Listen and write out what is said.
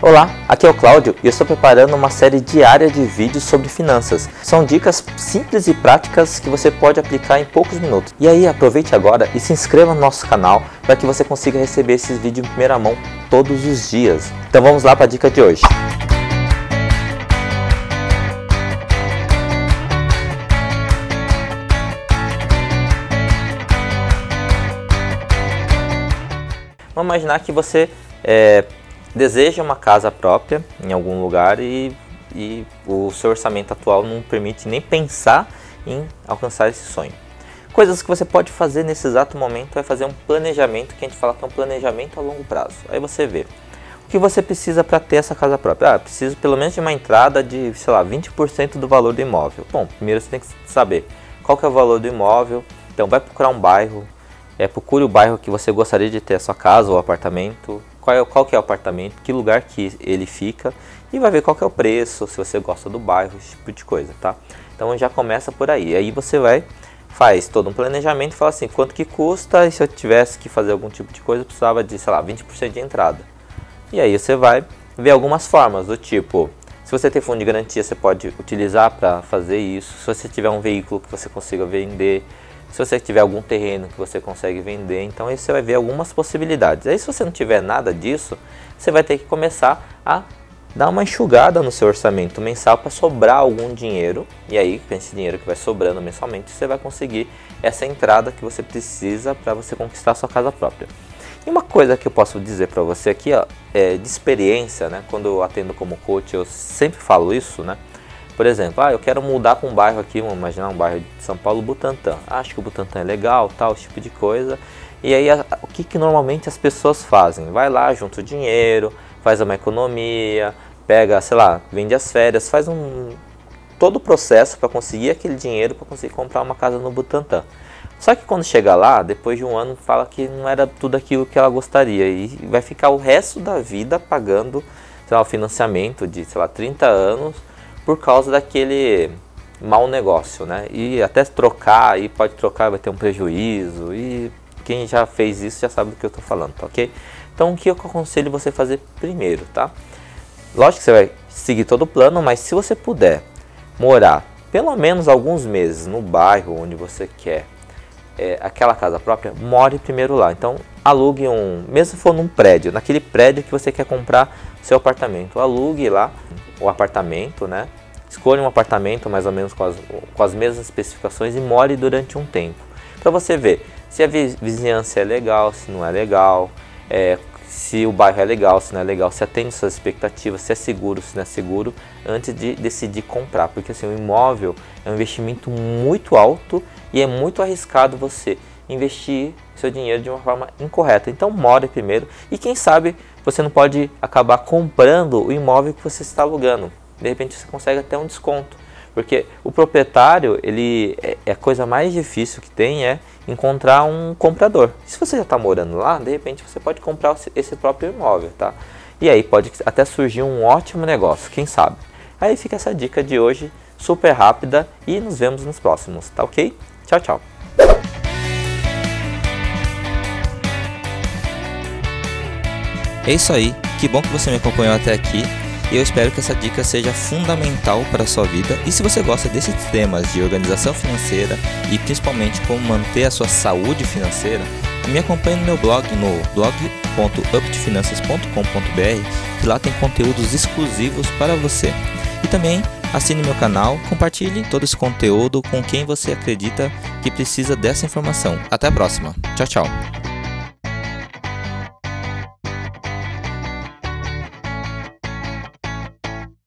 Olá, aqui é o Cláudio e eu estou preparando uma série diária de vídeos sobre finanças. São dicas simples e práticas que você pode aplicar em poucos minutos. E aí, aproveite agora e se inscreva no nosso canal para que você consiga receber esses vídeos em primeira mão todos os dias. Então vamos lá para a dica de hoje. Vamos imaginar que você é, deseja uma casa própria em algum lugar e, e o seu orçamento atual não permite nem pensar em alcançar esse sonho. Coisas que você pode fazer nesse exato momento é fazer um planejamento, que a gente fala que é um planejamento a longo prazo. Aí você vê o que você precisa para ter essa casa própria. Ah, preciso pelo menos de uma entrada de, sei lá, 20% do valor do imóvel. Bom, primeiro você tem que saber qual que é o valor do imóvel. Então vai procurar um bairro, é, procure o bairro que você gostaria de ter a sua casa ou apartamento, qual, é, qual que é o apartamento, que lugar que ele fica e vai ver qual que é o preço, se você gosta do bairro, esse tipo de coisa, tá? Então já começa por aí. Aí você vai, faz todo um planejamento e fala assim, quanto que custa e se eu tivesse que fazer algum tipo de coisa, eu precisava de, sei lá, 20% de entrada. E aí você vai ver algumas formas, do tipo, se você tem fundo de garantia, você pode utilizar para fazer isso. Se você tiver um veículo que você consiga vender, se você tiver algum terreno que você consegue vender, então aí você vai ver algumas possibilidades. Aí se você não tiver nada disso, você vai ter que começar a dar uma enxugada no seu orçamento mensal para sobrar algum dinheiro. E aí, com esse dinheiro que vai sobrando mensalmente, você vai conseguir essa entrada que você precisa para você conquistar a sua casa própria. E uma coisa que eu posso dizer para você aqui, ó, é de experiência, né? Quando eu atendo como coach, eu sempre falo isso, né? Por exemplo, ah, eu quero mudar para um bairro aqui, vamos imaginar um bairro de São Paulo, Butantã. Acho que o Butantã é legal, tal, esse tipo de coisa. E aí, a, o que, que normalmente as pessoas fazem? Vai lá, junta o dinheiro, faz uma economia, pega, sei lá, vende as férias, faz um todo o processo para conseguir aquele dinheiro para conseguir comprar uma casa no Butantã. Só que quando chega lá, depois de um ano, fala que não era tudo aquilo que ela gostaria e vai ficar o resto da vida pagando, sei lá, o financiamento de, sei lá, 30 anos por causa daquele mau negócio, né? E até trocar, aí pode trocar, vai ter um prejuízo. E quem já fez isso já sabe do que eu estou falando, tá ok? Então o que eu aconselho você fazer primeiro, tá? Lógico que você vai seguir todo o plano, mas se você puder morar pelo menos alguns meses no bairro onde você quer é, aquela casa própria, more primeiro lá. Então alugue um, mesmo se for num prédio, naquele prédio que você quer comprar seu apartamento, alugue lá o apartamento, né? Escolha um apartamento mais ou menos com as, com as mesmas especificações e more durante um tempo. Para você ver se a vizinhança é legal, se não é legal, é, se o bairro é legal, se não é legal, se atende suas expectativas, se é seguro, se não é seguro, antes de decidir comprar. Porque assim, o imóvel é um investimento muito alto e é muito arriscado você investir seu dinheiro de uma forma incorreta. Então more primeiro e quem sabe você não pode acabar comprando o imóvel que você está alugando de repente você consegue até um desconto. Porque o proprietário, ele é, é a coisa mais difícil que tem é encontrar um comprador. Se você já está morando lá, de repente você pode comprar esse próprio imóvel, tá? E aí pode até surgir um ótimo negócio, quem sabe? Aí fica essa dica de hoje, super rápida e nos vemos nos próximos, tá ok? Tchau, tchau. É isso aí, que bom que você me acompanhou até aqui. Eu espero que essa dica seja fundamental para a sua vida e se você gosta desses temas de organização financeira e principalmente como manter a sua saúde financeira, me acompanhe no meu blog no blog.updefinanças.com.br que lá tem conteúdos exclusivos para você. E também assine meu canal, compartilhe todo esse conteúdo com quem você acredita que precisa dessa informação. Até a próxima. Tchau, tchau.